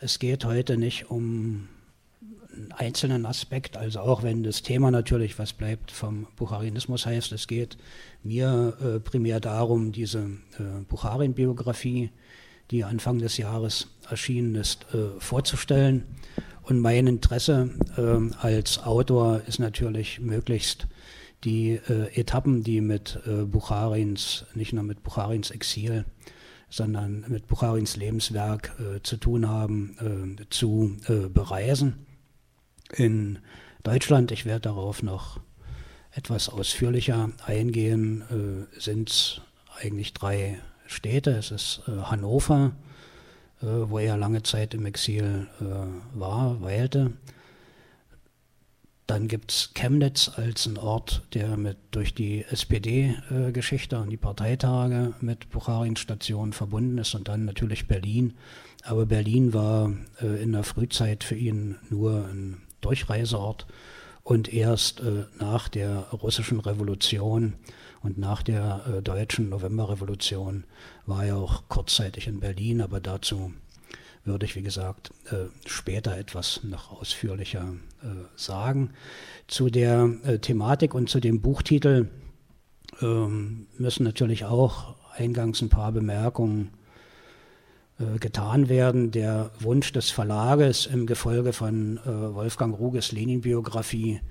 es geht heute nicht um einen einzelnen Aspekt, also auch wenn das Thema natürlich, was bleibt vom Bucharinismus heißt, es geht mir äh, primär darum, diese äh, Bucharin-Biografie, die Anfang des Jahres erschienen ist, äh, vorzustellen. Und mein Interesse äh, als Autor ist natürlich möglichst die äh, Etappen, die mit äh, Bucharins, nicht nur mit Bucharins Exil, sondern mit Bucharins Lebenswerk äh, zu tun haben, äh, zu äh, bereisen. In Deutschland, ich werde darauf noch etwas ausführlicher eingehen, äh, sind es eigentlich drei Städte. Es ist Hannover, wo er lange Zeit im Exil war, weilte. Dann gibt es Chemnitz als ein Ort, der mit durch die SPD-Geschichte und die Parteitage mit Bucharin-Stationen verbunden ist. Und dann natürlich Berlin. Aber Berlin war äh, in der Frühzeit für ihn nur ein Durchreiseort. Und erst äh, nach der russischen Revolution und nach der äh, deutschen Novemberrevolution war er auch kurzzeitig in Berlin, aber dazu würde ich, wie gesagt, äh, später etwas noch ausführlicher äh, sagen. Zu der äh, Thematik und zu dem Buchtitel ähm, müssen natürlich auch eingangs ein paar Bemerkungen getan werden. Der Wunsch des Verlages im Gefolge von Wolfgang Ruges Lenin-Biografie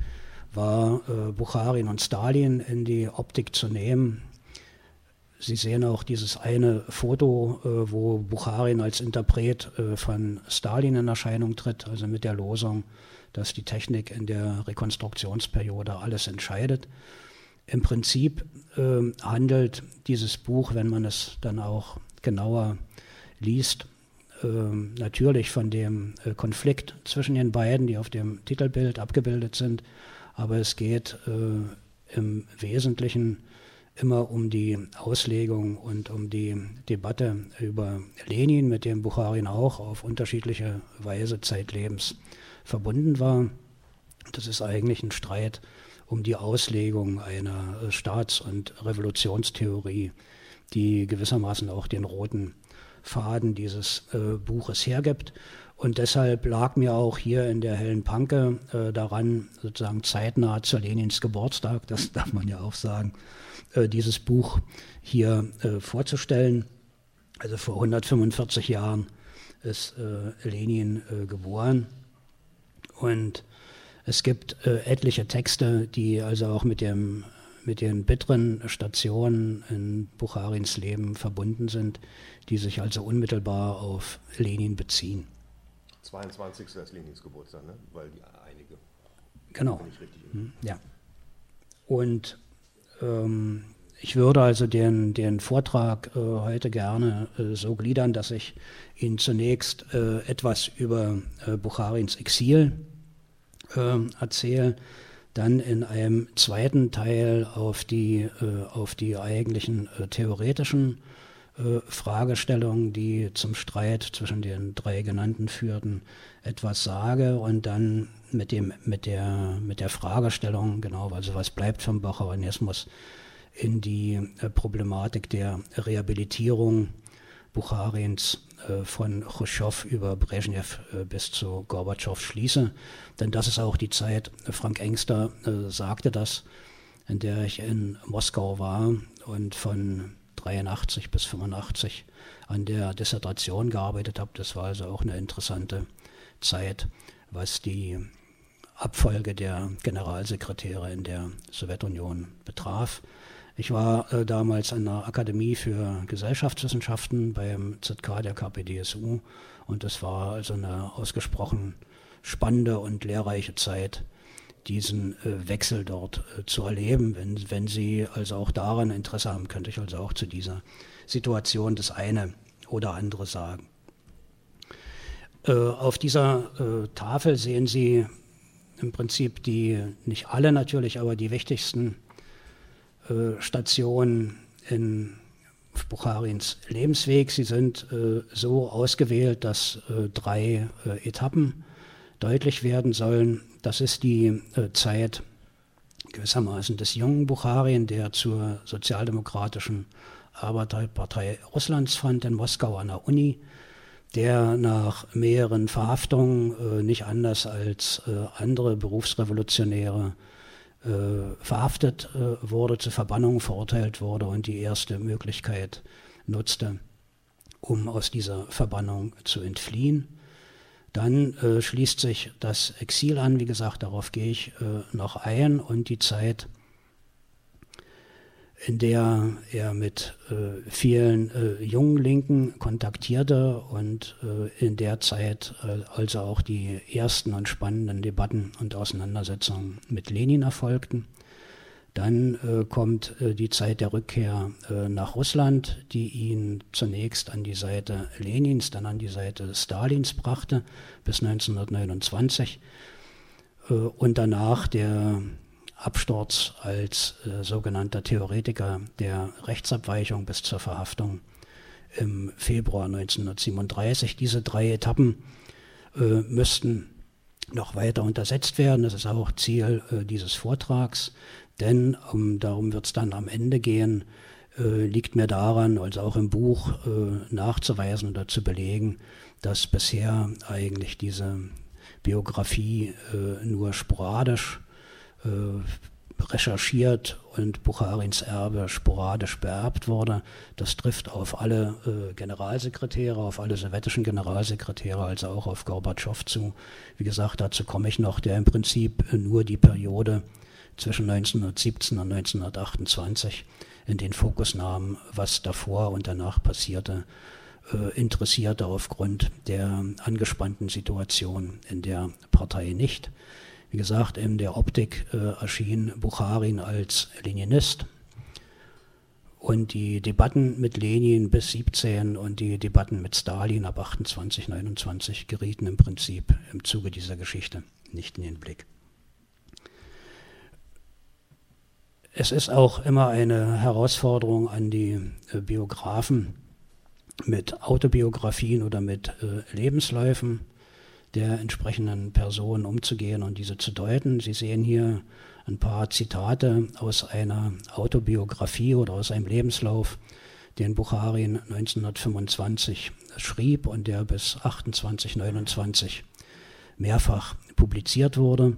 war, Bucharin und Stalin in die Optik zu nehmen Sie sehen auch dieses eine Foto, äh, wo Bucharin als Interpret äh, von Stalin in Erscheinung tritt, also mit der Losung, dass die Technik in der Rekonstruktionsperiode alles entscheidet. Im Prinzip äh, handelt dieses Buch, wenn man es dann auch genauer liest, äh, natürlich von dem äh, Konflikt zwischen den beiden, die auf dem Titelbild abgebildet sind, aber es geht äh, im Wesentlichen immer um die Auslegung und um die Debatte über Lenin, mit dem Bucharin auch auf unterschiedliche Weise zeitlebens verbunden war. Das ist eigentlich ein Streit um die Auslegung einer Staats- und Revolutionstheorie, die gewissermaßen auch den roten Faden dieses äh, Buches hergibt. Und deshalb lag mir auch hier in der hellen Panke äh, daran, sozusagen zeitnah zu Lenins Geburtstag, das darf man ja auch sagen, dieses Buch hier äh, vorzustellen. Also vor 145 Jahren ist äh, Lenin äh, geboren. Und es gibt äh, etliche Texte, die also auch mit, dem, mit den bitteren Stationen in Bucharins Leben verbunden sind, die sich also unmittelbar auf Lenin beziehen. 22. ist Lenins Geburtstag, ne? weil die einige. Genau. Hm, ja. Und ähm, ich würde also den, den Vortrag äh, heute gerne äh, so gliedern, dass ich Ihnen zunächst äh, etwas über äh, Bucharins Exil ähm, erzähle, dann in einem zweiten Teil auf die, äh, auf die eigentlichen äh, theoretischen Fragestellungen, die zum Streit zwischen den drei genannten führten, etwas sage und dann mit, dem, mit, der, mit der Fragestellung, genau, also was bleibt vom Bacharianismus, in die äh, Problematik der Rehabilitierung Bucharins äh, von Khrushchev über Brezhnev äh, bis zu Gorbatschow schließe. Denn das ist auch die Zeit, Frank Engster sagte das, in der ich in Moskau war und von 83 bis 85 an der Dissertation gearbeitet habe. Das war also auch eine interessante Zeit, was die Abfolge der Generalsekretäre in der Sowjetunion betraf. Ich war äh, damals an der Akademie für Gesellschaftswissenschaften beim ZK der KPDSU und es war also eine ausgesprochen spannende und lehrreiche Zeit, diesen äh, Wechsel dort äh, zu erleben. Wenn, wenn Sie also auch daran Interesse haben, könnte ich also auch zu dieser Situation das eine oder andere sagen. Äh, auf dieser äh, Tafel sehen Sie im Prinzip die, nicht alle natürlich, aber die wichtigsten äh, Stationen in Bucharins Lebensweg. Sie sind äh, so ausgewählt, dass äh, drei äh, Etappen deutlich werden sollen. Das ist die äh, Zeit gewissermaßen des jungen Bucharin, der zur sozialdemokratischen Arbeiterpartei Russlands fand in Moskau an der Uni der nach mehreren Verhaftungen äh, nicht anders als äh, andere Berufsrevolutionäre äh, verhaftet äh, wurde, zur Verbannung verurteilt wurde und die erste Möglichkeit nutzte, um aus dieser Verbannung zu entfliehen. Dann äh, schließt sich das Exil an, wie gesagt, darauf gehe ich äh, noch ein und die Zeit in der er mit äh, vielen äh, jungen Linken kontaktierte und äh, in der Zeit äh, also auch die ersten und spannenden Debatten und Auseinandersetzungen mit Lenin erfolgten. Dann äh, kommt äh, die Zeit der Rückkehr nach Russland, die ihn zunächst an die Seite Lenins, dann an die Seite Stalins brachte bis 1929 und danach der Absturz als äh, sogenannter Theoretiker der Rechtsabweichung bis zur Verhaftung im Februar 1937. Diese drei Etappen äh, müssten noch weiter untersetzt werden. Das ist auch Ziel äh, dieses Vortrags, denn um, darum wird es dann am Ende gehen, äh, liegt mir daran, also auch im Buch äh, nachzuweisen oder zu belegen, dass bisher eigentlich diese Biografie äh, nur sporadisch recherchiert und Bukharins Erbe sporadisch beerbt wurde. Das trifft auf alle äh, Generalsekretäre, auf alle sowjetischen Generalsekretäre, also auch auf Gorbatschow zu. Wie gesagt, dazu komme ich noch, der im Prinzip nur die Periode zwischen 1917 und 1928 in den Fokus nahm, was davor und danach passierte, äh, interessierte aufgrund der angespannten Situation in der Partei nicht. Wie gesagt, in der Optik äh, erschien Bucharin als Leninist. Und die Debatten mit Lenin bis 17 und die Debatten mit Stalin ab 28, 29 gerieten im Prinzip im Zuge dieser Geschichte nicht in den Blick. Es ist auch immer eine Herausforderung an die äh, Biografen mit Autobiografien oder mit äh, Lebensläufen der entsprechenden Person umzugehen und diese zu deuten. Sie sehen hier ein paar Zitate aus einer Autobiografie oder aus einem Lebenslauf, den Bukharin 1925 schrieb und der bis 2829 mehrfach publiziert wurde.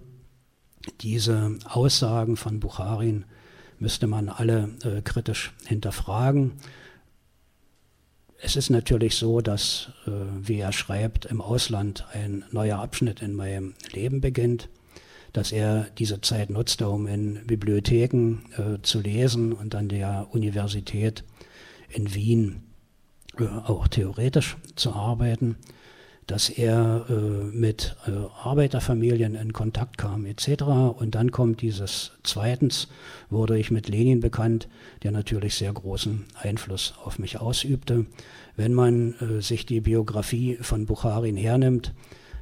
Diese Aussagen von Bukharin müsste man alle äh, kritisch hinterfragen es ist natürlich so, dass, äh, wie er schreibt, im Ausland ein neuer Abschnitt in meinem Leben beginnt, dass er diese Zeit nutzte, um in Bibliotheken äh, zu lesen und an der Universität in Wien äh, auch theoretisch zu arbeiten dass er äh, mit äh, Arbeiterfamilien in Kontakt kam etc. Und dann kommt dieses zweitens, wurde ich mit Lenin bekannt, der natürlich sehr großen Einfluss auf mich ausübte. Wenn man äh, sich die Biografie von Bukharin hernimmt,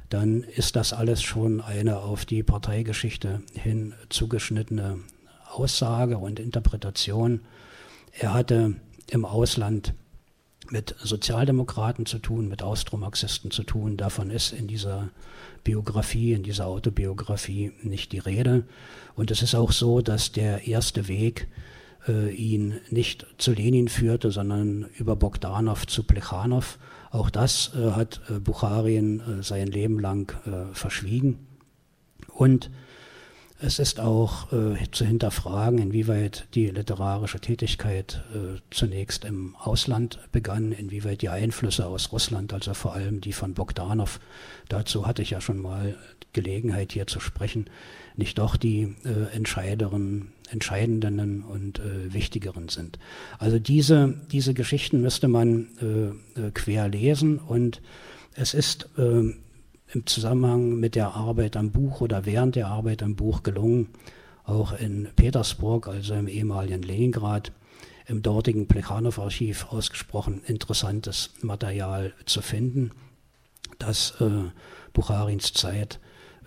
dann ist das alles schon eine auf die Parteigeschichte hin zugeschnittene Aussage und Interpretation. Er hatte im Ausland mit Sozialdemokraten zu tun, mit Austromarxisten zu tun. Davon ist in dieser Biografie, in dieser Autobiografie nicht die Rede. Und es ist auch so, dass der erste Weg äh, ihn nicht zu Lenin führte, sondern über Bogdanov zu Plechanow. Auch das äh, hat äh, Bucharin äh, sein Leben lang äh, verschwiegen. Und es ist auch äh, zu hinterfragen, inwieweit die literarische Tätigkeit äh, zunächst im Ausland begann, inwieweit die Einflüsse aus Russland, also vor allem die von Bogdanov, dazu hatte ich ja schon mal Gelegenheit hier zu sprechen, nicht doch die äh, entscheideren, entscheidenden und äh, wichtigeren sind. Also diese, diese Geschichten müsste man äh, äh, quer lesen und es ist ähm, im Zusammenhang mit der Arbeit am Buch oder während der Arbeit am Buch gelungen, auch in Petersburg, also im ehemaligen Leningrad, im dortigen Plechanow-Archiv ausgesprochen interessantes Material zu finden, das äh, Bucharins Zeit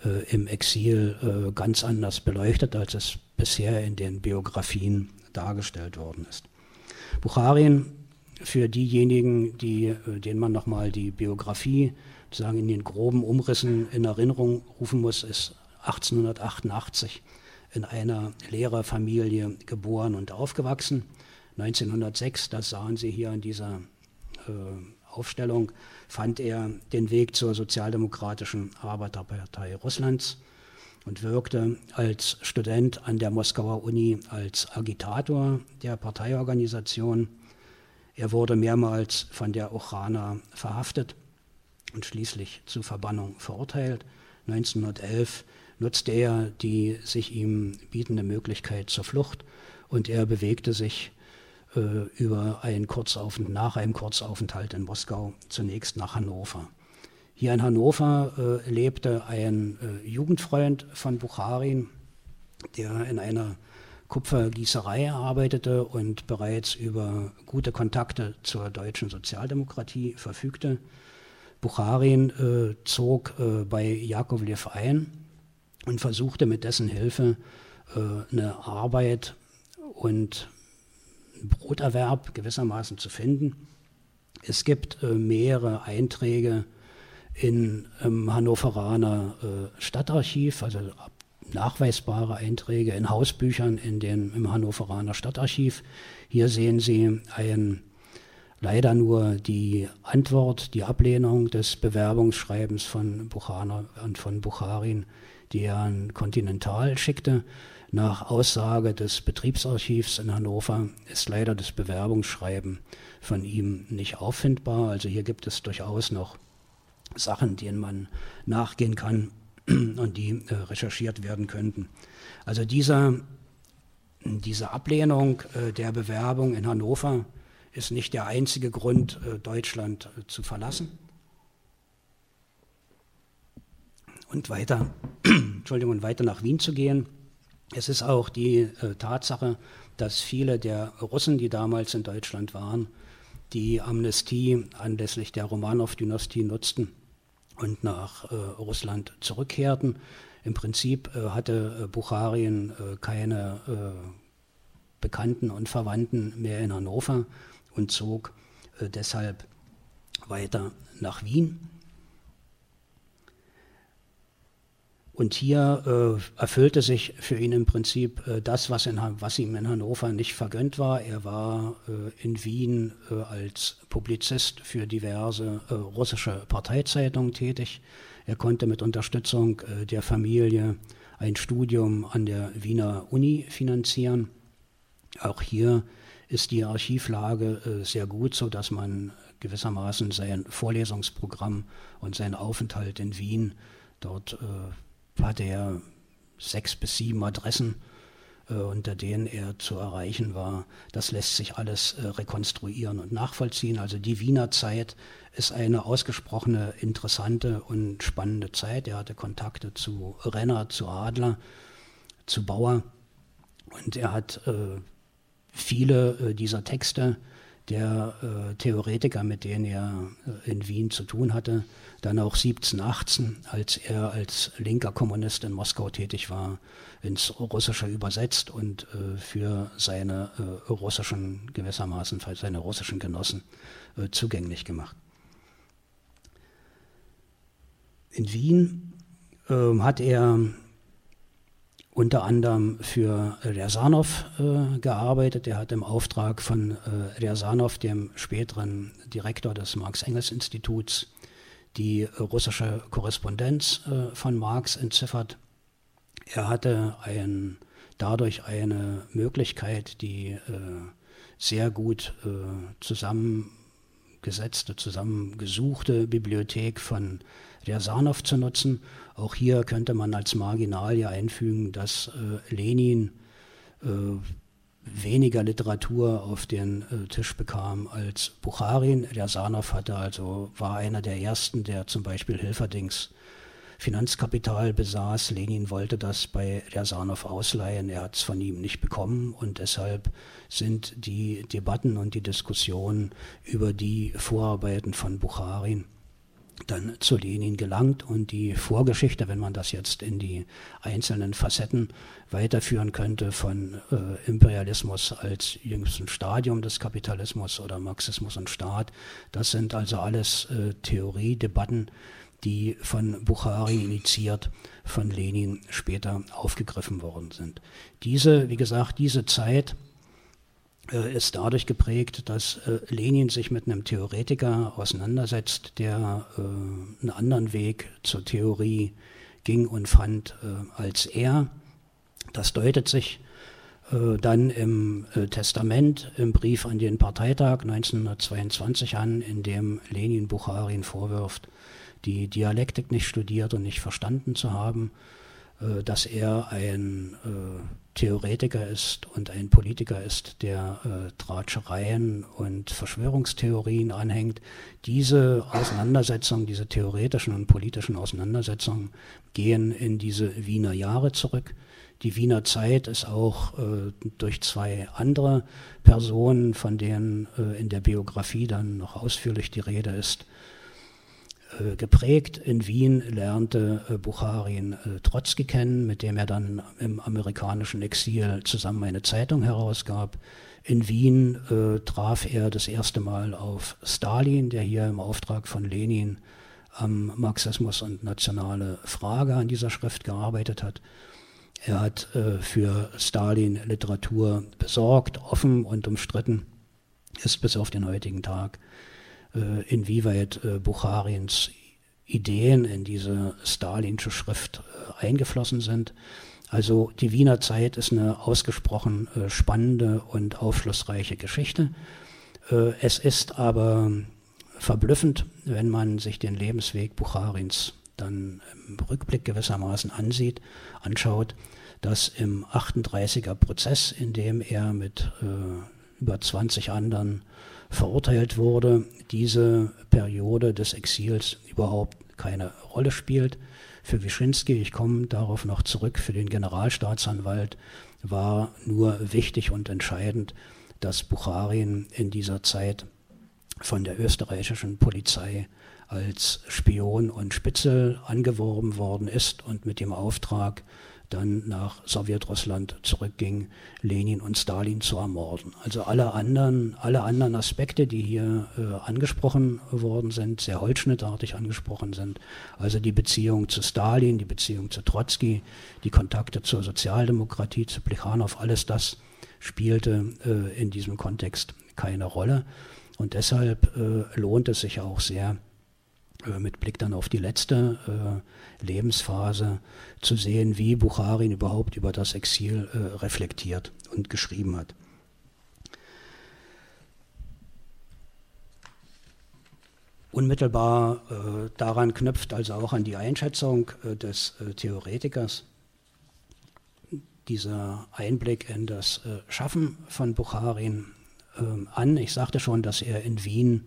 äh, im Exil äh, ganz anders beleuchtet, als es bisher in den Biografien dargestellt worden ist. Bucharin, für diejenigen, die, äh, denen man nochmal die Biografie sagen in den groben Umrissen in Erinnerung rufen muss, ist 1888 in einer Lehrerfamilie geboren und aufgewachsen. 1906, das sahen Sie hier in dieser äh, Aufstellung fand er den Weg zur Sozialdemokratischen Arbeiterpartei Russlands und wirkte als Student an der Moskauer Uni als Agitator der Parteiorganisation. Er wurde mehrmals von der Ochrana verhaftet und schließlich zur Verbannung verurteilt. 1911 nutzte er die sich ihm bietende Möglichkeit zur Flucht und er bewegte sich äh, über einen Kurzaufenthalt, nach einem Kurzaufenthalt in Moskau zunächst nach Hannover. Hier in Hannover äh, lebte ein äh, Jugendfreund von Bucharin, der in einer Kupfergießerei arbeitete und bereits über gute Kontakte zur deutschen Sozialdemokratie verfügte. Bucharin äh, zog äh, bei Jakovlev ein und versuchte mit dessen Hilfe äh, eine Arbeit und Broterwerb gewissermaßen zu finden. Es gibt äh, mehrere Einträge in, im Hannoveraner äh, Stadtarchiv, also nachweisbare Einträge in Hausbüchern in den, im Hannoveraner Stadtarchiv. Hier sehen Sie ein, leider nur die Antwort, die Ablehnung des Bewerbungsschreibens von Buchaner und von Bucharin, die er an Continental schickte. Nach Aussage des Betriebsarchivs in Hannover ist leider das Bewerbungsschreiben von ihm nicht auffindbar. Also hier gibt es durchaus noch Sachen, denen man nachgehen kann und die äh, recherchiert werden könnten. Also dieser, diese Ablehnung äh, der Bewerbung in Hannover ist nicht der einzige Grund, äh, Deutschland äh, zu verlassen. Und weiter, Entschuldigung, weiter nach Wien zu gehen. Es ist auch die äh, Tatsache, dass viele der Russen, die damals in Deutschland waren, die Amnestie anlässlich der Romanow-Dynastie nutzten und nach äh, Russland zurückkehrten. Im Prinzip äh, hatte äh, Bucharien keine Bekannten und Verwandten mehr in Hannover und zog deshalb weiter nach Wien. Und hier äh, erfüllte sich für ihn im Prinzip äh, das, was, in, was, ihm in Hannover nicht vergönnt war. Er war äh, in Wien äh, als Publizist für diverse äh, russische Parteizeitungen tätig. Er konnte mit Unterstützung äh, der Familie ein Studium an der Wiener Uni finanzieren. Auch hier ist die Archivlage sehr gut, sodass man gewissermaßen sein Vorlesungsprogramm und seinen Aufenthalt in Wien dort hatte er sechs bis sieben Adressen, äh, unter denen er zu erreichen war. Das lässt sich alles äh, rekonstruieren und nachvollziehen. Also die Wiener Zeit ist eine ausgesprochene interessante und spannende Zeit. Er hatte Kontakte zu Renner, zu Adler, zu Bauer und er hat äh, viele äh, dieser Texte der äh, Theoretiker, mit denen er äh, in Wien zu tun hatte, dann auch 1718, als er als linker Kommunist in Moskau tätig war, ins Russische übersetzt und für seine russischen, gewissermaßen für seine russischen Genossen zugänglich gemacht. In Wien ähm, hat er unter anderem für Rjasanov äh, gearbeitet. Er hat im Auftrag von äh, Rjasanov, dem späteren Direktor des Marx-Engels-Instituts, die äh, russische Korrespondenz äh, von Marx entziffert. Er hatte ein, dadurch eine Möglichkeit, die äh, sehr gut äh, zusammengesetzte, zusammengesuchte Bibliothek von Rjasanov zu nutzen auch hier könnte man als Marginal ja einfügen, dass äh, Lenin äh, weniger Literatur auf den äh, Tisch bekam als Bucharin. Der Sarnow hatte also, war einer der ersten, der zum Beispiel Hilferdings Finanzkapital besaß. Lenin wollte das bei Dersanov ausleihen. Er hat es von ihm nicht bekommen und deshalb sind die Debatten und die Diskussionen über die Vorarbeiten von Bukharin dann zu Lenin gelangt und die Vorgeschichte, wenn man das jetzt in die einzelnen Facetten weiterführen könnte, von äh, Imperialismus als jüngstem Stadium des Kapitalismus oder Marxismus und Staat, das sind also alles äh, Theoriedebatten, die von Buchari initiiert, von Lenin später aufgegriffen worden sind. Diese, wie gesagt, diese Zeit ist dadurch geprägt, dass äh, Lenin sich mit einem Theoretiker auseinandersetzt, der äh, einen anderen Weg zur Theorie ging und fand als er. Das deutet sich dann im Testament, im Brief an den Parteitag 1922 an, in dem Lenin Bucharin vorwirft, die Dialektik nicht studiert und nicht verstanden zu haben äh, dass er ein äh, Theoretiker ist und ein Politiker ist, der äh, Tratschereien und Verschwörungstheorien anhängt. Diese Auseinandersetzungen, diese theoretischen und politischen Auseinandersetzungen gehen in diese Wiener Jahre zurück. Die Wiener Zeit ist auch äh, durch zwei andere Personen, von denen äh, in der Biografie dann noch ausführlich die Rede ist, geprägt. In Wien lernte äh, Bucharin äh, Trotzki kennen, mit dem er dann im amerikanischen Exil zusammen eine Zeitung herausgab. In Wien äh, traf er das erste Mal auf Stalin, der hier im Auftrag von Lenin am Marxismus und nationale Frage an dieser Schrift gearbeitet hat. Er hat äh, für Stalin Literatur besorgt, offen und umstritten, ist bis auf den heutigen Tag äh, inwieweit äh, Bucharins Ideen in diese stalinsche Schrift äh, eingeflossen sind. Also die Wiener Zeit ist eine ausgesprochen spannende und aufschlussreiche Geschichte. es ist aber verblüffend, wenn man sich den Lebensweg Bucharins dann im Rückblick gewissermaßen ansieht, anschaut, dass im 38er Prozess, in dem er mit äh, über 20 anderen verurteilt wurde, diese Periode des Exils überhaupt keine Rolle spielt. Für Wischinski, ich komme darauf noch zurück, für den Generalstaatsanwalt war nur wichtig und entscheidend, dass Bucharin in dieser Zeit von der österreichischen Polizei als Spion und Spitzel angeworben worden ist und mit dem Auftrag, dann nach Sowjetrussland zurückging, Lenin und Stalin zu ermorden. Also alle anderen, alle anderen Aspekte, die hier äh, angesprochen worden sind, sehr holzschnittartig angesprochen sind, also die Beziehung zu Stalin, die Beziehung zu Trotzki, die Kontakte zur Sozialdemokratie, zu Plechanow, alles das spielte äh, in diesem Kontext keine Rolle. Und deshalb äh, lohnt es sich auch sehr, mit Blick dann auf die letzte äh, Lebensphase zu sehen, wie Bucharin überhaupt über das Exil äh, reflektiert und geschrieben hat. Unmittelbar äh, daran knüpft also auch an die Einschätzung äh, des äh, Theoretikers dieser Einblick in das Schaffen von Bucharin ähm, an. Ich sagte schon, dass er in Wien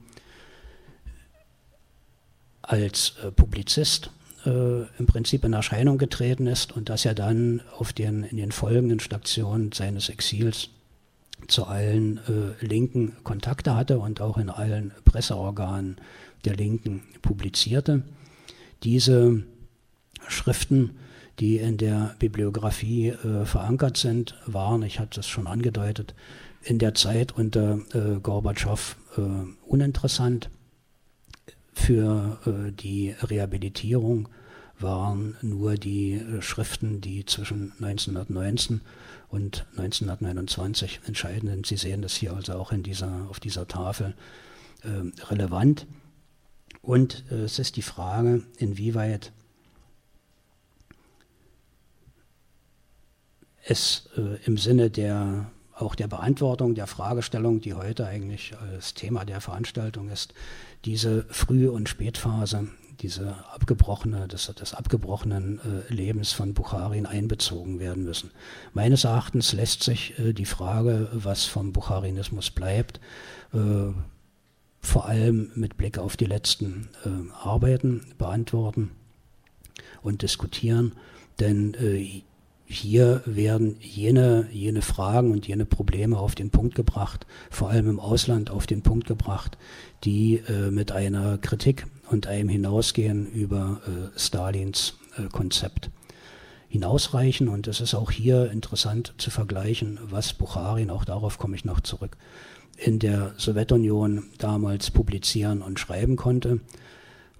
als äh, Publizist äh, im Prinzip in Erscheinung getreten ist und dass er dann auf den, in den folgenden Stationen seines Exils zu allen äh, Linken Kontakte hatte und auch in allen Presseorganen der Linken publizierte. Diese Schriften, die in der Bibliografie äh, verankert sind, waren, ich hatte es schon angedeutet, in der Zeit unter äh, Gorbatschow äh, uninteressant für äh, die Rehabilitierung waren nur die äh, Schriften, die zwischen 1919 und 1929 entscheidend sind. Sie sehen das hier also auch in dieser, auf dieser Tafel äh, relevant. Und äh, es ist die Frage, inwieweit es äh, im Sinne der auch der Beantwortung der Fragestellung, die heute eigentlich als Thema der Veranstaltung ist, diese Früh- und Spätphase, diese abgebrochene, des, des abgebrochenen äh, Lebens von Bukharin einbezogen werden müssen. Meines Erachtens lässt sich äh, die Frage, was vom Bukharinismus bleibt, äh, vor allem mit Blick auf die letzten äh, Arbeiten beantworten und diskutieren, denn äh, hier werden jene, jene Fragen und jene Probleme auf den Punkt gebracht, vor allem im Ausland auf den Punkt gebracht, die äh, mit einer Kritik und einem Hinausgehen über äh, Stalins äh, Konzept hinausreichen. Und es ist auch hier interessant zu vergleichen, was Bukharin, auch darauf komme ich noch zurück, in der Sowjetunion damals publizieren und schreiben konnte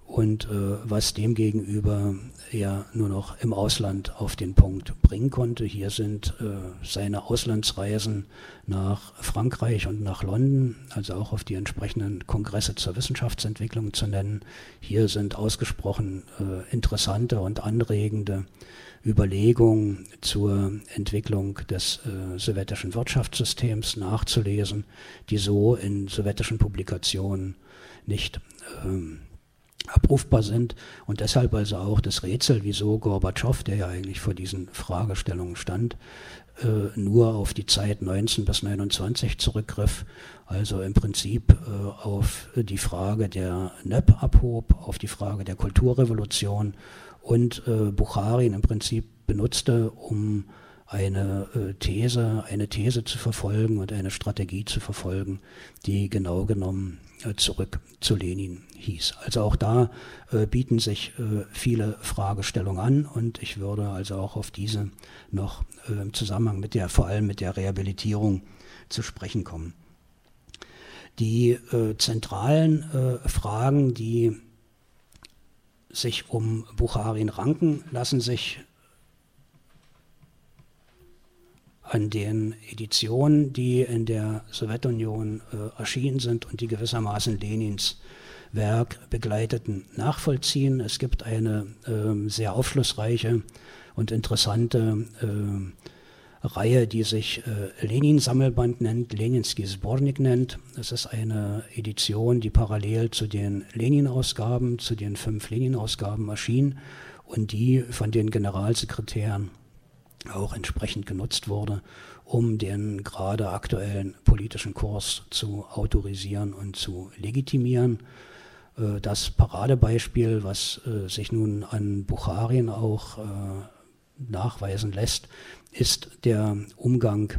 und äh, was demgegenüber er nur noch im Ausland auf den Punkt bringen konnte. Hier sind äh, seine Auslandsreisen nach Frankreich und nach London, also auch auf die entsprechenden Kongresse zur Wissenschaftsentwicklung zu nennen. Hier sind ausgesprochen äh, interessante und anregende Überlegungen zur Entwicklung des äh, sowjetischen Wirtschaftssystems nachzulesen, die so in sowjetischen Publikationen nicht ähm, abrufbar sind. Und deshalb also auch das Rätsel, wieso Gorbatschow, der ja eigentlich vor diesen Fragestellungen stand, äh, nur auf die Zeit 19 bis 29 zurückgriff, also im Prinzip äh, auf die Frage der NEP abhob, auf die Frage der Kulturrevolution und äh, Bucharin im Prinzip benutzte, um eine äh, These, eine These zu verfolgen und eine Strategie zu verfolgen, die genau genommen zurück zu Lenin hieß. Also auch da äh, bieten sich äh, viele Fragestellungen an und ich würde also auch auf diese noch äh, im Zusammenhang mit der, vor allem mit der Rehabilitierung zu sprechen kommen. Die äh, zentralen Fragen, die sich um Bucharin ranken, lassen sich an den Editionen, die in der Sowjetunion äh, erschienen sind und die gewissermaßen Lenins Werk begleiteten, nachvollziehen. Es gibt eine äh, sehr aufschlussreiche und interessante äh, Reihe, die sich äh, Lenin-Sammelband nennt, Leninski Sbornik nennt. Das ist eine Edition, die parallel zu den Lenin-Ausgaben, zu den fünf Lenin-Ausgaben erschien und die von den Generalsekretären auch entsprechend genutzt wurde, um den gerade aktuellen politischen Kurs zu autorisieren und zu legitimieren. Äh, das Paradebeispiel, was äh, sich nun an Bucharien auch äh, nachweisen lässt, ist der Umgang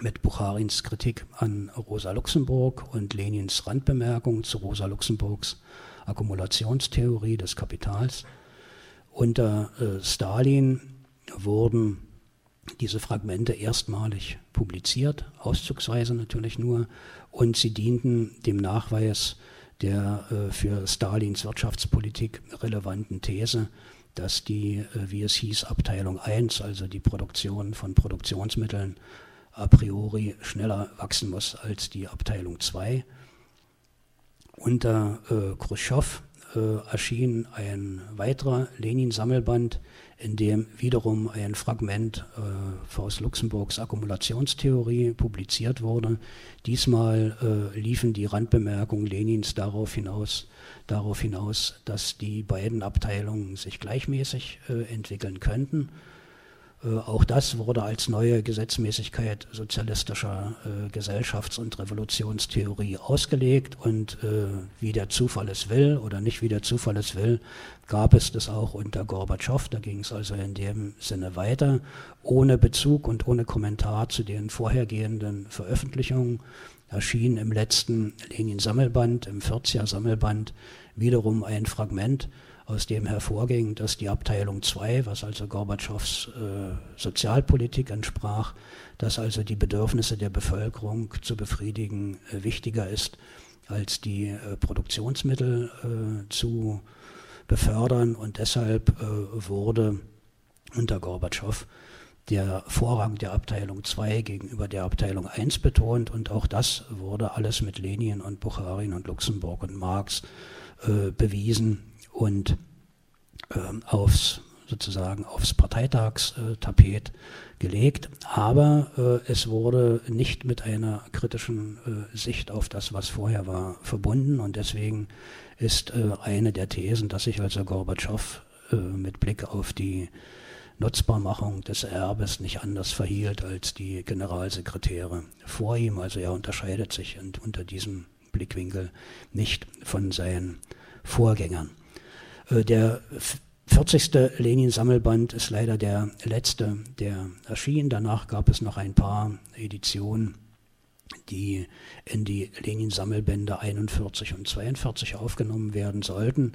mit Bucharins Kritik an Rosa Luxemburg und Lenins Randbemerkung zu Rosa Luxemburgs Akkumulationstheorie des Kapitals. Unter Stalin wurden diese Fragmente erstmalig publiziert, auszugsweise natürlich nur, und sie dienten dem Nachweis der äh, für Stalins Wirtschaftspolitik relevanten These, dass die, äh, wie es hieß, Abteilung 1, also die Produktion von Produktionsmitteln, a priori schneller wachsen muss als die Abteilung 2. Unter äh, Khrushchev äh, erschien ein weiterer Lenin-Sammelband, in dem wiederum ein Fragment äh, aus Luxemburgs Akkumulationstheorie publiziert wurde. Diesmal äh, liefen die Randbemerkungen Lenins darauf hinaus, darauf hinaus, dass die beiden Abteilungen sich gleichmäßig äh, entwickeln könnten auch das wurde als neue Gesetzmäßigkeit sozialistischer äh, Gesellschafts- und Revolutionstheorie ausgelegt und äh, wie der Zufall es will oder nicht wie der Zufall es will, gab es das auch unter Gorbatschow. Da ging es also in dem Sinne weiter, ohne Bezug und ohne Kommentar zu den vorhergehenden Veröffentlichungen erschien im letzten Lenin-Sammelband, im 40er-Sammelband, wiederum ein Fragment aus dem hervorging, dass die Abteilung 2, was also Gorbatschows äh, Sozialpolitik entsprach, dass also die Bedürfnisse der Bevölkerung zu befriedigen äh, wichtiger ist, als die äh, Produktionsmittel äh, zu befördern. Und deshalb äh, wurde unter Gorbatschow der Vorrang der Abteilung 2 gegenüber der Abteilung 1 betont und auch das wurde alles mit Lenin und Bukharin und Luxemburg und Marx äh, bewiesen und ähm, aufs sozusagen aufs Parteitagstapet gelegt, aber äh, es wurde nicht mit einer kritischen äh, Sicht auf das, was vorher war, verbunden und deswegen ist äh, eine der Thesen, dass sich also Gorbatschow äh, mit Blick auf die Nutzbarmachung des Erbes nicht anders verhielt als die Generalsekretäre vor ihm. Also er unterscheidet sich unter diesem Blickwinkel nicht von seinen Vorgängern. Äh, der 40. Lenin-Sammelband ist leider der letzte, der erschien. Danach gab es noch ein paar Editionen, die in die Lenin-Sammelbände 41 und 42 aufgenommen werden sollten.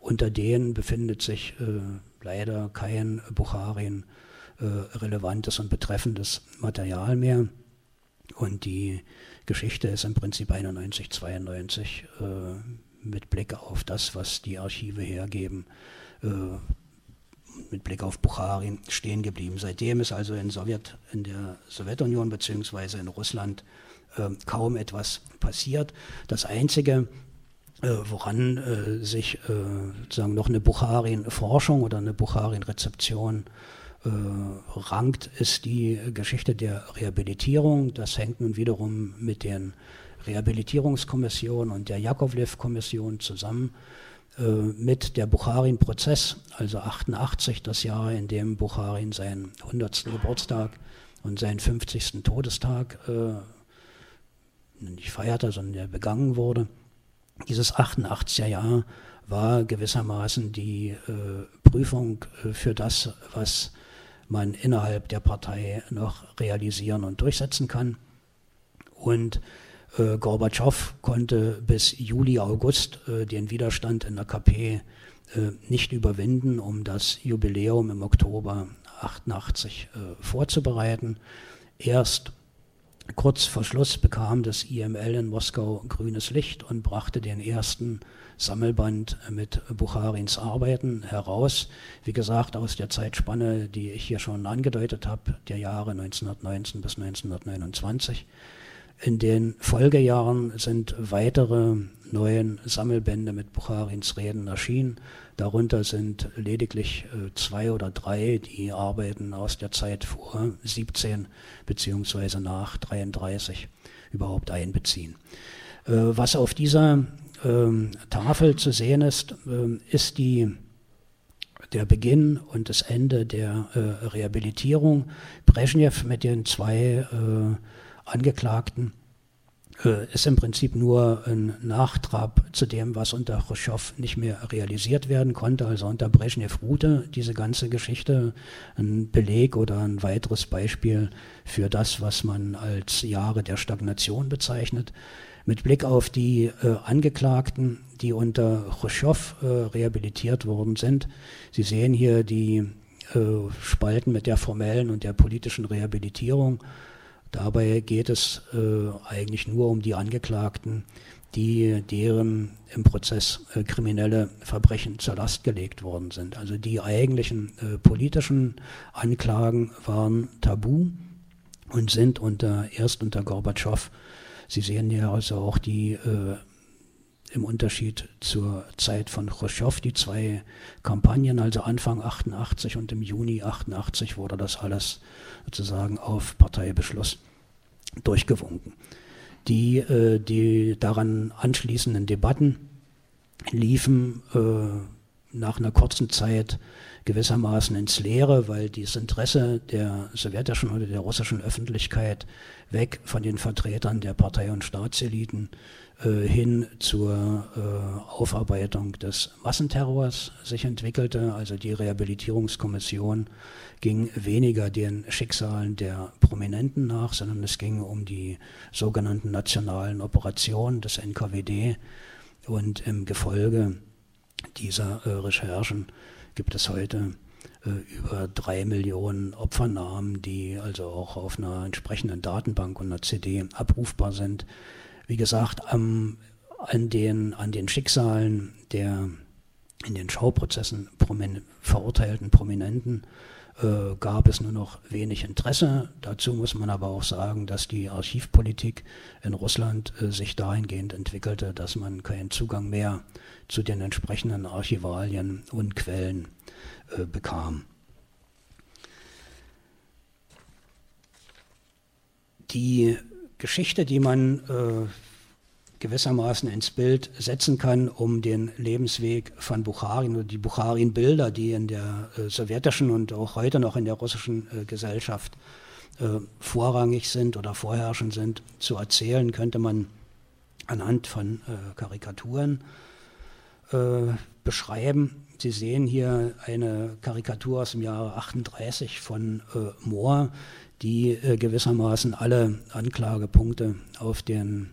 Unter denen befindet sich äh, leider kein Bucharin äh, relevantes und betreffendes Material mehr. Und die Geschichte ist im Prinzip 91, 92 äh, mit Blick auf das, was die Archive hergeben, äh, mit Blick auf Bukharin stehen geblieben. Seitdem ist also in, Sowjet, in der Sowjetunion bzw. in Russland äh, kaum etwas passiert. Das Einzige, äh, woran äh, sich äh, sozusagen noch eine Bukharin-Forschung oder eine Bukharin-Rezeption äh, rankt, ist die Geschichte der Rehabilitierung. Das hängt nun wiederum mit den Rehabilitierungskommission und der Jakovlev-Kommission zusammen äh, mit der Bukharin-Prozess, also 88, das Jahr, in dem Bukharin seinen 100. Geburtstag und seinen 50. Todestag äh, nicht feierte, sondern der begangen wurde. Dieses 88er Jahr war gewissermaßen die äh, Prüfung äh, für das, was man innerhalb der Partei noch realisieren und durchsetzen kann. Und äh, Gorbatschow konnte bis Juli, August äh, den Widerstand in der KP äh, nicht überwinden, um das Jubiläum im Oktober 88 äh, vorzubereiten. Erst kurz vor Schluss bekam das IML in Moskau grünes Licht und brachte den ersten Sammelband mit Bucharins Arbeiten heraus. Wie gesagt, aus der Zeitspanne, die ich hier schon angedeutet habe, der Jahre 1919 bis 1929. In den Folgejahren sind weitere neuen Sammelbände mit Bucharins Reden erschienen. Darunter sind lediglich äh, zwei oder drei, die Arbeiten aus der Zeit vor 17 beziehungsweise nach 33 überhaupt einbeziehen. Äh, was auf dieser ähm, Tafel zu sehen ist, äh, ist die der Beginn und das Ende der äh, Rehabilitierung. Brezhnev mit den zwei äh, Angeklagten äh, ist im Prinzip nur ein Nachtrab zu dem, was unter Khrushchev nicht mehr realisiert werden konnte. Also unter Brezhnev ruhte diese ganze Geschichte ein Beleg oder ein weiteres Beispiel für das, was man als Jahre der Stagnation bezeichnet. Mit Blick auf die äh, Angeklagten, die unter Khrushchev äh, rehabilitiert worden sind, Sie sehen hier die äh, Spalten mit der formellen und der politischen Rehabilitierung Dabei geht es äh, eigentlich nur um die Angeklagten, die deren im Prozess äh, kriminelle Verbrechen zur Last gelegt worden sind. Also die eigentlichen äh, politischen Anklagen waren tabu und sind unter, erst unter Gorbatschow, Sie sehen ja also auch die äh, im Unterschied zur Zeit von Khrushchev die zwei Kampagnen, also Anfang 88 und im Juni 88 wurde das alles sozusagen auf Parteibeschluss durchgewunken. Die, äh, die daran anschließenden Debatten liefen äh, nach einer kurzen Zeit gewissermaßen ins Leere, weil das Interesse der sowjetischen oder der russischen Öffentlichkeit weg von den Vertretern der Partei- und Staatseliten hin zur äh, Aufarbeitung des Massenterrors sich entwickelte. Also die Rehabilitierungskommission ging weniger den Schicksalen der Prominenten nach, sondern es ging um die sogenannten nationalen Operationen des NKWD. Und im Gefolge dieser äh, Recherchen gibt es heute äh, über drei Millionen Opfernamen, die also auch auf einer entsprechenden Datenbank und einer CD abrufbar sind. Wie gesagt, am, an, den, an den Schicksalen der in den Schauprozessen promin verurteilten Prominenten äh, gab es nur noch wenig Interesse. Dazu muss man aber auch sagen, dass die Archivpolitik in Russland äh, sich dahingehend entwickelte, dass man keinen Zugang mehr zu den entsprechenden Archivalien und Quellen äh, bekam. Die Geschichte, die man äh, gewissermaßen ins Bild setzen kann, um den Lebensweg von Bukharin oder die Bukharin-Bilder, die in der äh, sowjetischen und auch heute noch in der russischen äh, Gesellschaft äh, vorrangig sind oder vorherrschend sind, zu erzählen, könnte man anhand von äh, Karikaturen äh, beschreiben. Sie sehen hier eine Karikatur aus dem Jahre 38 von Mohr, die äh, gewissermaßen alle Anklagepunkte auf den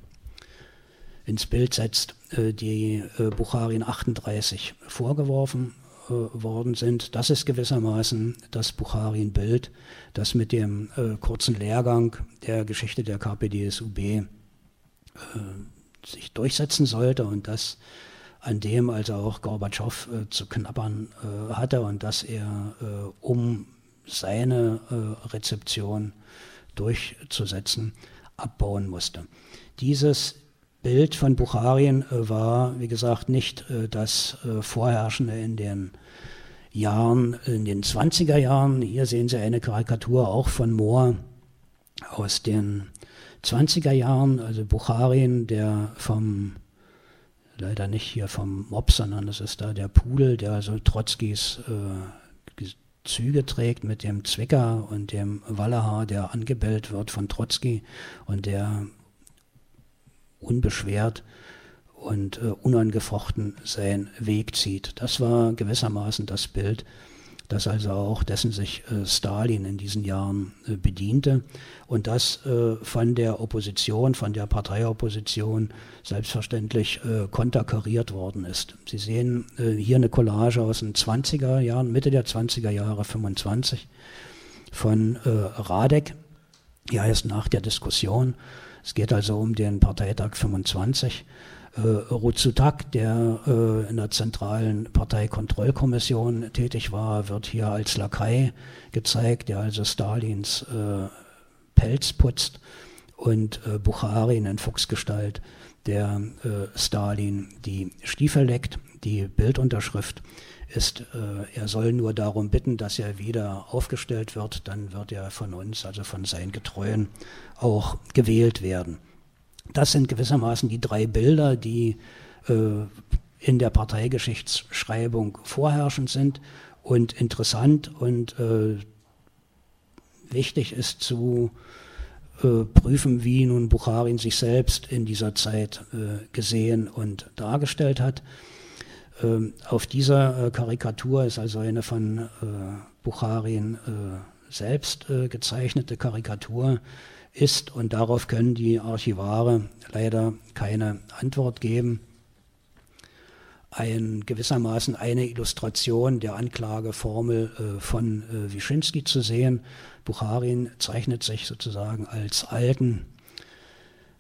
ins Bild setzt, äh, die äh, Bucharin 38 vorgeworfen äh, worden sind. Das ist gewissermaßen das Bucharin-Bild, das mit dem äh, kurzen Lehrgang der Geschichte der KPDSUB äh, sich durchsetzen sollte und das an dem also auch Gorbatschow äh, zu knabbern hatte und dass er, um seine äh, Rezeption durchzusetzen, abbauen musste. Dieses Bild von Bucharien äh, war, wie gesagt, nicht äh, das vorherrschende in den Jahren, in den 20er Jahren. Hier sehen Sie eine Karikatur auch von Mohr aus den 20er Jahren, also Bucharien, der vom leider nicht hier vom Mob, sondern das ist da der Pudel, der also Trotzkis äh, Züge trägt mit dem Zwicker und dem Wallehaar, der angebellt wird von Trotzki und der unbeschwert und äh, unangefochten seinen Weg zieht. Das war gewissermaßen das Bild, das also auch dessen sich äh, Stalin in diesen Jahren äh, bediente und das äh, von der Opposition, von der Parteiopposition selbstverständlich äh, konterkariert worden ist. Sie sehen äh, hier eine Collage aus den 20er Jahren, Mitte der 20er Jahre, 25, von äh, Radek. Hier heißt nach der Diskussion. Es geht also um den Parteitag 25 äh, Ruzutak, der äh, in der zentralen Parteikontrollkommission tätig war, wird hier als Lakai gezeigt, der also Stalins äh, Pelz putzt und äh, Bucharin in Fuchsgestalt, der äh, Stalin die Stiefel leckt. Die Bildunterschrift ist, äh, er soll nur darum bitten, dass er wieder aufgestellt wird, dann wird er von uns, also von seinen Getreuen, auch gewählt werden. Das sind gewissermaßen die drei Bilder, die äh, in der Parteigeschichtsschreibung vorherrschend sind und interessant und äh, wichtig ist zu äh, prüfen, wie nun Bukharin sich selbst in dieser Zeit äh, gesehen und dargestellt hat. Ähm, auf dieser äh, Karikatur ist also eine von äh, Bukharin selbst gezeichnete Karikatur ist und darauf können die Archivare leider keine Antwort geben. Ein, gewissermaßen eine Illustration der Anklageformel äh, von äh, Wyszynski zu sehen. Bucharin zeichnet sich sozusagen als alten,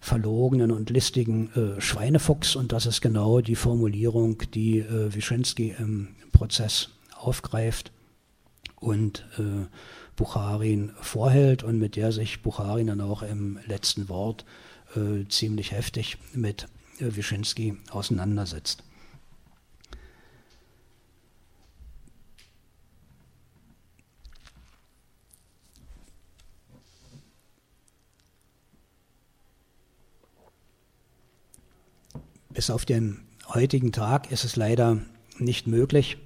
verlogenen und listigen äh, Schweinefuchs und das ist genau die Formulierung, die äh, Wyszynski im Prozess aufgreift und äh, Bucharin vorhält und mit der sich Bucharin dann auch im letzten Wort äh, ziemlich heftig mit äh, Wyszynski auseinandersetzt. Bis auf den heutigen Tag ist es leider nicht möglich,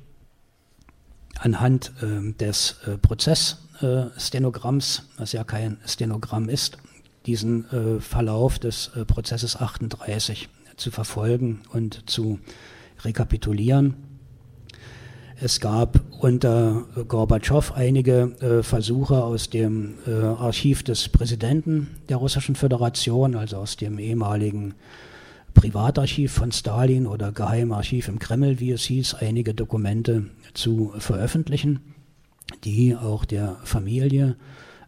anhand äh, des äh, Prozessstenogramms, was ja kein Stenogramm ist, diesen äh, Verlauf des äh, Prozesses 38 zu verfolgen und zu rekapitulieren. Es gab unter Gorbatschow einige äh, Versuche aus dem äh, Archiv des Präsidenten der Russischen Föderation, also aus dem ehemaligen Privatarchiv von Stalin oder Geheimarchiv im Kreml, wie es hieß, einige Dokumente zu veröffentlichen, die auch der Familie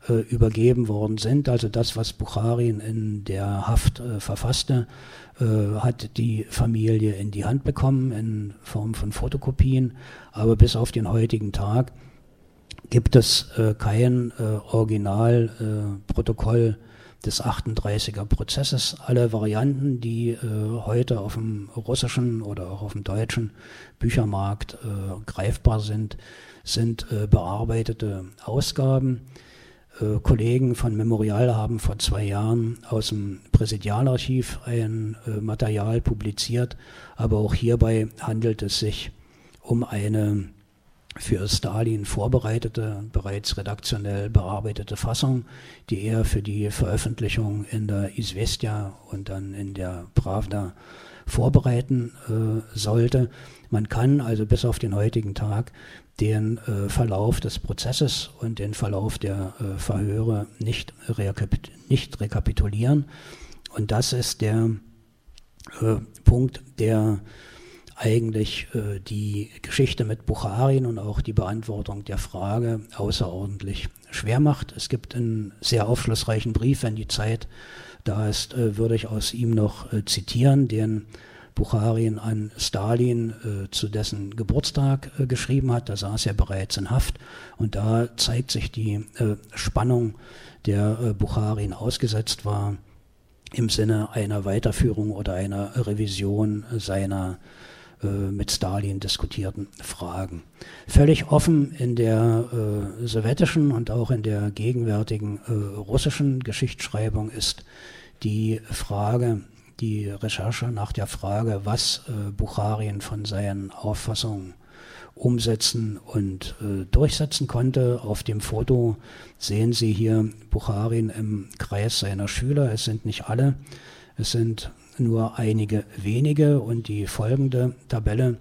äh, übergeben worden sind. Also das, was Bucharin in der Haft äh, verfasste, äh, hat die Familie in die Hand bekommen in Form von Fotokopien. Aber bis auf den heutigen Tag gibt es äh, kein äh, Originalprotokoll des 38er Prozesses. Alle Varianten, die äh, heute auf dem russischen oder auch auf dem deutschen Büchermarkt äh, greifbar sind, sind äh, bearbeitete Ausgaben. Äh, Kollegen von Memorial haben vor zwei Jahren aus dem Präsidialarchiv ein äh, Material publiziert, aber auch hierbei handelt es sich um eine für Stalin vorbereitete, bereits redaktionell bearbeitete Fassung, die er für die Veröffentlichung in der Izvestia und dann in der Pravda vorbereiten äh, sollte. Man kann also bis auf den heutigen Tag den äh, Verlauf des Prozesses und den Verlauf der äh, Verhöre nicht, rekapit nicht rekapitulieren. Und das ist der äh, Punkt, der eigentlich äh, die Geschichte mit Bukharin und auch die Beantwortung der Frage außerordentlich schwer macht. Es gibt einen sehr aufschlussreichen Brief, wenn die Zeit da ist, äh, würde ich aus ihm noch äh, zitieren, den Bucharin an Stalin äh, zu dessen Geburtstag äh, geschrieben hat. Da saß er bereits in Haft und da zeigt sich die äh, Spannung, der Bucharin ausgesetzt war im Sinne einer Weiterführung oder einer Revision seiner mit Stalin diskutierten Fragen. Völlig offen in der äh, sowjetischen und auch in der gegenwärtigen äh, russischen Geschichtsschreibung ist die Frage, die Recherche nach der Frage, was äh, Bucharin von seinen Auffassungen umsetzen und äh, durchsetzen konnte. Auf dem Foto sehen Sie hier Bucharin im Kreis seiner Schüler. Es sind nicht alle, es sind nur einige wenige und die folgende Tabelle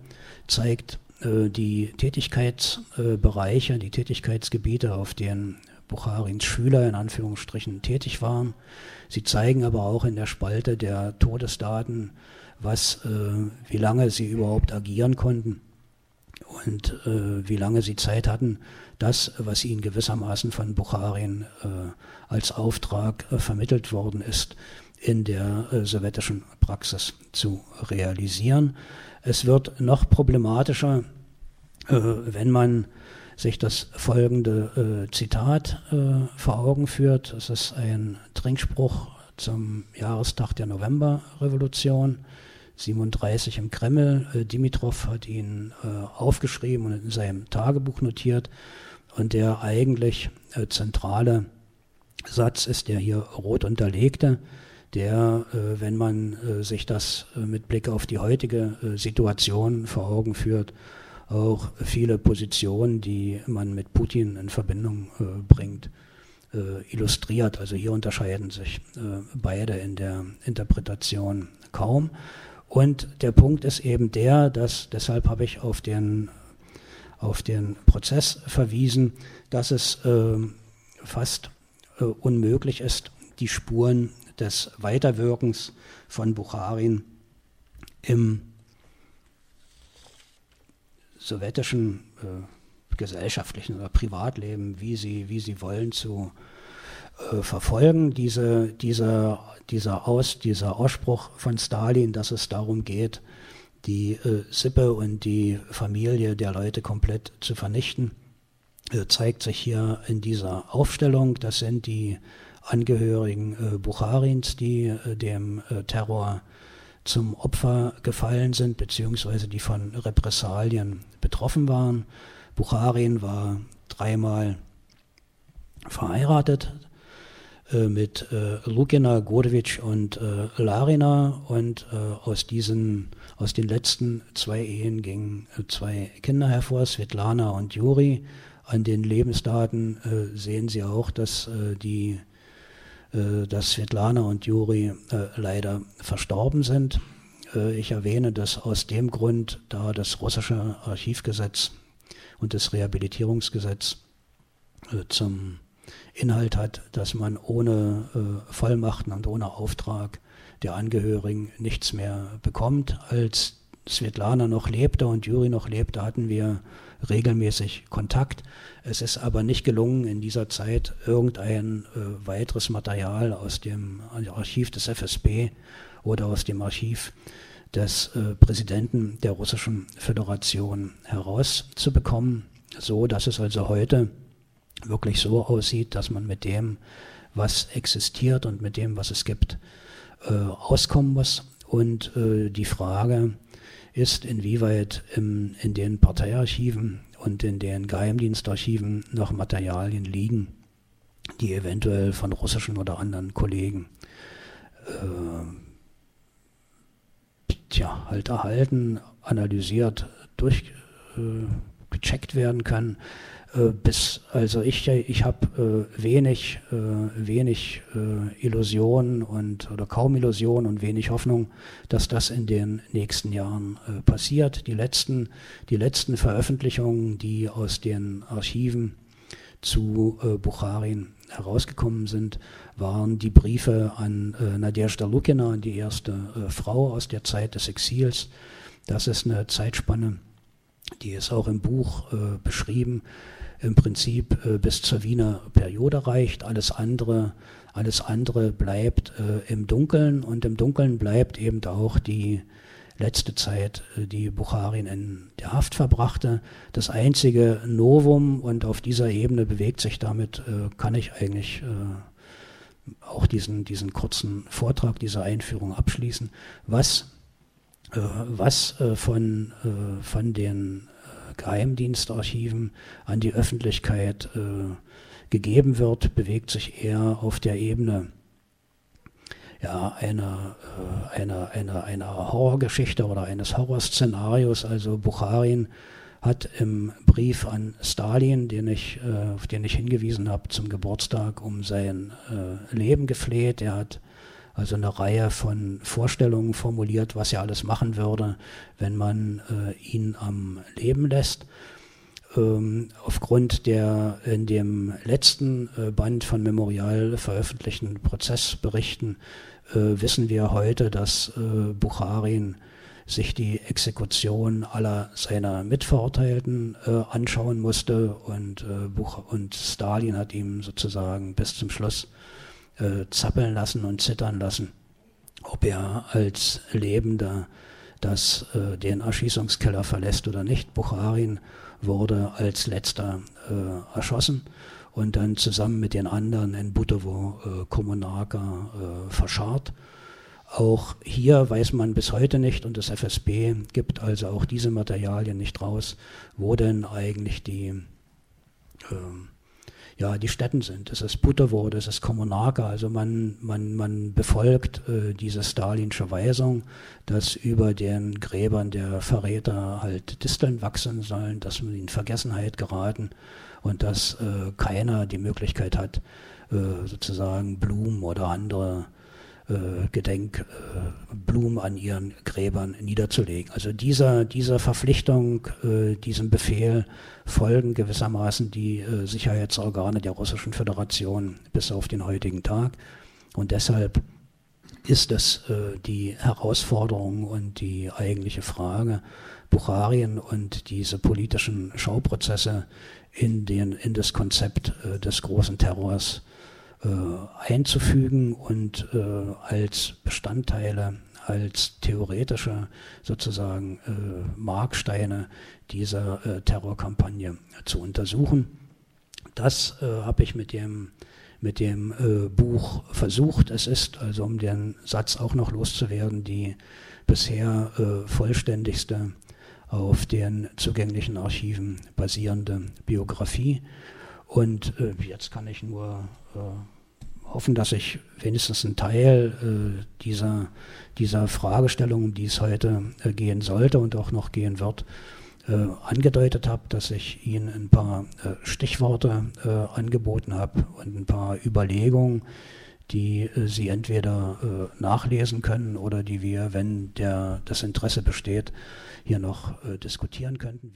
zeigt äh, die Tätigkeitsbereiche, die Tätigkeitsgebiete, auf denen Bucharins Schüler in Anführungsstrichen tätig waren. Sie zeigen aber auch in der Spalte der Todesdaten, was, äh, wie lange sie überhaupt agieren konnten und äh, wie lange sie Zeit hatten, das, was ihnen gewissermaßen von Bukharin äh, als Auftrag äh, vermittelt worden ist, in der äh, sowjetischen Praxis zu realisieren. Es wird noch problematischer, äh, wenn man sich das folgende äh, Zitat vor Augen führt. Es ist ein Trinkspruch zum Jahrestag der Novemberrevolution 37 im Kreml. Dimitrov hat ihn aufgeschrieben und in seinem Tagebuch notiert. Und der eigentlich zentrale Satz ist der hier rot unterlegte, der, äh, wenn man äh, sich das äh, mit Blick auf die heutige Situation vor Augen führt, auch viele Positionen, die man mit Putin in Verbindung bringt, illustriert. Also hier unterscheiden sich beide in der Interpretation kaum. Und der Punkt ist eben der, dass, deshalb habe ich auf den, auf den Prozess verwiesen, dass es fast unmöglich ist, die Spuren des Weiterwirkens von Bucharin im sowjetischen äh, gesellschaftlichen oder Privatleben, wie sie, wie sie wollen, zu äh, verfolgen. Diese, diese dieser, Aus, dieser Ausspruch von Stalin, dass es darum geht, die äh, Sippe und die Familie der Leute komplett zu vernichten, äh, zeigt sich hier in dieser Aufstellung. Das sind die Angehörigen äh, Bucharins, die äh, dem äh, Terror zum Opfer gefallen sind, beziehungsweise die von Repressalien betroffen waren. Bucharin war dreimal verheiratet, mit Lukina, Gordevic und Larina und aus diesen, aus den letzten zwei Ehen gingen zwei Kinder hervor, Svetlana und Juri. An den Lebensdaten sehen Sie auch, dass die dass Svetlana und Juri leider verstorben sind. ich erwähne das aus dem Grund, da das russische Archivgesetz und das Rehabilitierungsgesetz zum Inhalt hat, dass man ohne äh, Vollmachten und ohne Auftrag der Angehörigen nichts mehr bekommt. Als Svetlana noch lebte und Juri noch lebte, hatten wir regelmäßig Kontakt. Es ist aber nicht gelungen, in dieser Zeit irgendein äh, weiteres Material aus dem Archiv des FSB oder aus dem Archiv des äh, Präsidenten der Russischen Föderation herauszubekommen, so dass es also heute wirklich so aussieht, dass man mit dem, was existiert und mit dem, was es gibt, äh, auskommen muss. Und äh, die Frage ist, inwieweit im, in den Parteiarchiven und in den Geheimdienstarchiven noch Materialien liegen, die eventuell von russischen oder anderen Kollegen äh, tja, halt erhalten, analysiert, durchgecheckt äh, werden können. Äh, bis, also ich, ich habe äh, wenig, äh, wenig äh, Illusionen und oder kaum Illusionen und wenig Hoffnung, dass das in den nächsten Jahren äh, passiert. Die letzten, die letzten Veröffentlichungen, die aus den Archiven zu äh, Bucharin herausgekommen sind, waren die Briefe an äh, Nadezhda Lukina, die erste Frau aus der Zeit des Exils. Das ist eine Zeitspanne, die ist auch im Buch beschrieben im Prinzip äh, bis zur Wiener Periode reicht. Alles andere, alles andere bleibt äh, im Dunkeln und im Dunkeln bleibt eben auch die letzte Zeit, äh, die Bucharin in der Haft verbrachte. Das einzige Novum und auf dieser Ebene bewegt sich damit, äh, kann ich eigentlich äh, auch diesen, diesen kurzen Vortrag, diese Einführung abschließen, was, äh, was äh, von, äh, von den Geheimdienstarchiven an die Öffentlichkeit gegeben wird, bewegt sich eher auf der Ebene ja, einer, äh, einer, einer, einer Horrorgeschichte oder eines Horrorszenarios. Also Bucharin hat im Brief an Stalin, den ich, äh, auf den ich hingewiesen habe, zum Geburtstag um sein äh, Leben gefleht. Er hat also eine Reihe von Vorstellungen formuliert, was er alles machen würde, wenn man äh, ihn am Leben lässt. Ähm, aufgrund der in dem letzten äh, Band von Memorial veröffentlichten Prozessberichten äh, wissen wir heute, dass äh, Bucharin sich die Exekution aller seiner Mitverurteilten äh, anschauen musste und, äh, Buch und Stalin hat ihm sozusagen bis zum Schluss äh, zappeln lassen und zittern lassen, ob er als Lebender das, äh, den Erschießungskeller verlässt oder nicht. Bucharin wurde als letzter äh, erschossen und dann zusammen mit den anderen in Butovo äh, Kommunarka äh, verscharrt. Auch hier weiß man bis heute nicht und das FSB gibt also auch diese Materialien nicht raus, wo denn eigentlich die, äh, ja, die Städten sind. Es ist Butovo, das ist Kommunarka, also man, man, man befolgt äh, diese stalinsche Weisung, dass über den Gräbern der Verräter halt Disteln wachsen sollen, dass man in Vergessenheit geraten und dass äh, keiner die Möglichkeit hat, äh, sozusagen Blumen oder andere Gedenkblumen äh, an ihren Gräbern niederzulegen. Also dieser, dieser Verpflichtung, äh, diesem Befehl folgen gewissermaßen die äh, Sicherheitsorgane der Russischen Föderation bis auf den heutigen Tag. Und deshalb ist es äh, die Herausforderung und die eigentliche Frage, Bucharien und diese politischen Schauprozesse in, den, in das Konzept äh, des großen Terrors äh, einzufügen und äh, als Bestandteile, als theoretische sozusagen äh, Marksteine dieser äh, Terrorkampagne zu untersuchen. Das äh, habe ich mit dem mit dem äh, Buch versucht. Es ist, also um den Satz auch noch loszuwerden, die bisher äh, vollständigste auf den zugänglichen Archiven basierende Biografie. Und äh, jetzt kann ich nur äh, hoffen, dass ich wenigstens einen Teil äh, dieser, dieser Fragestellung, um die es heute äh, gehen sollte und auch noch gehen wird, äh, angedeutet habe, dass ich Ihnen ein paar Stichworte angeboten habe und ein paar Überlegungen, die Sie entweder nachlesen können oder die wir, wenn der, das Interesse besteht, hier noch diskutieren könnten.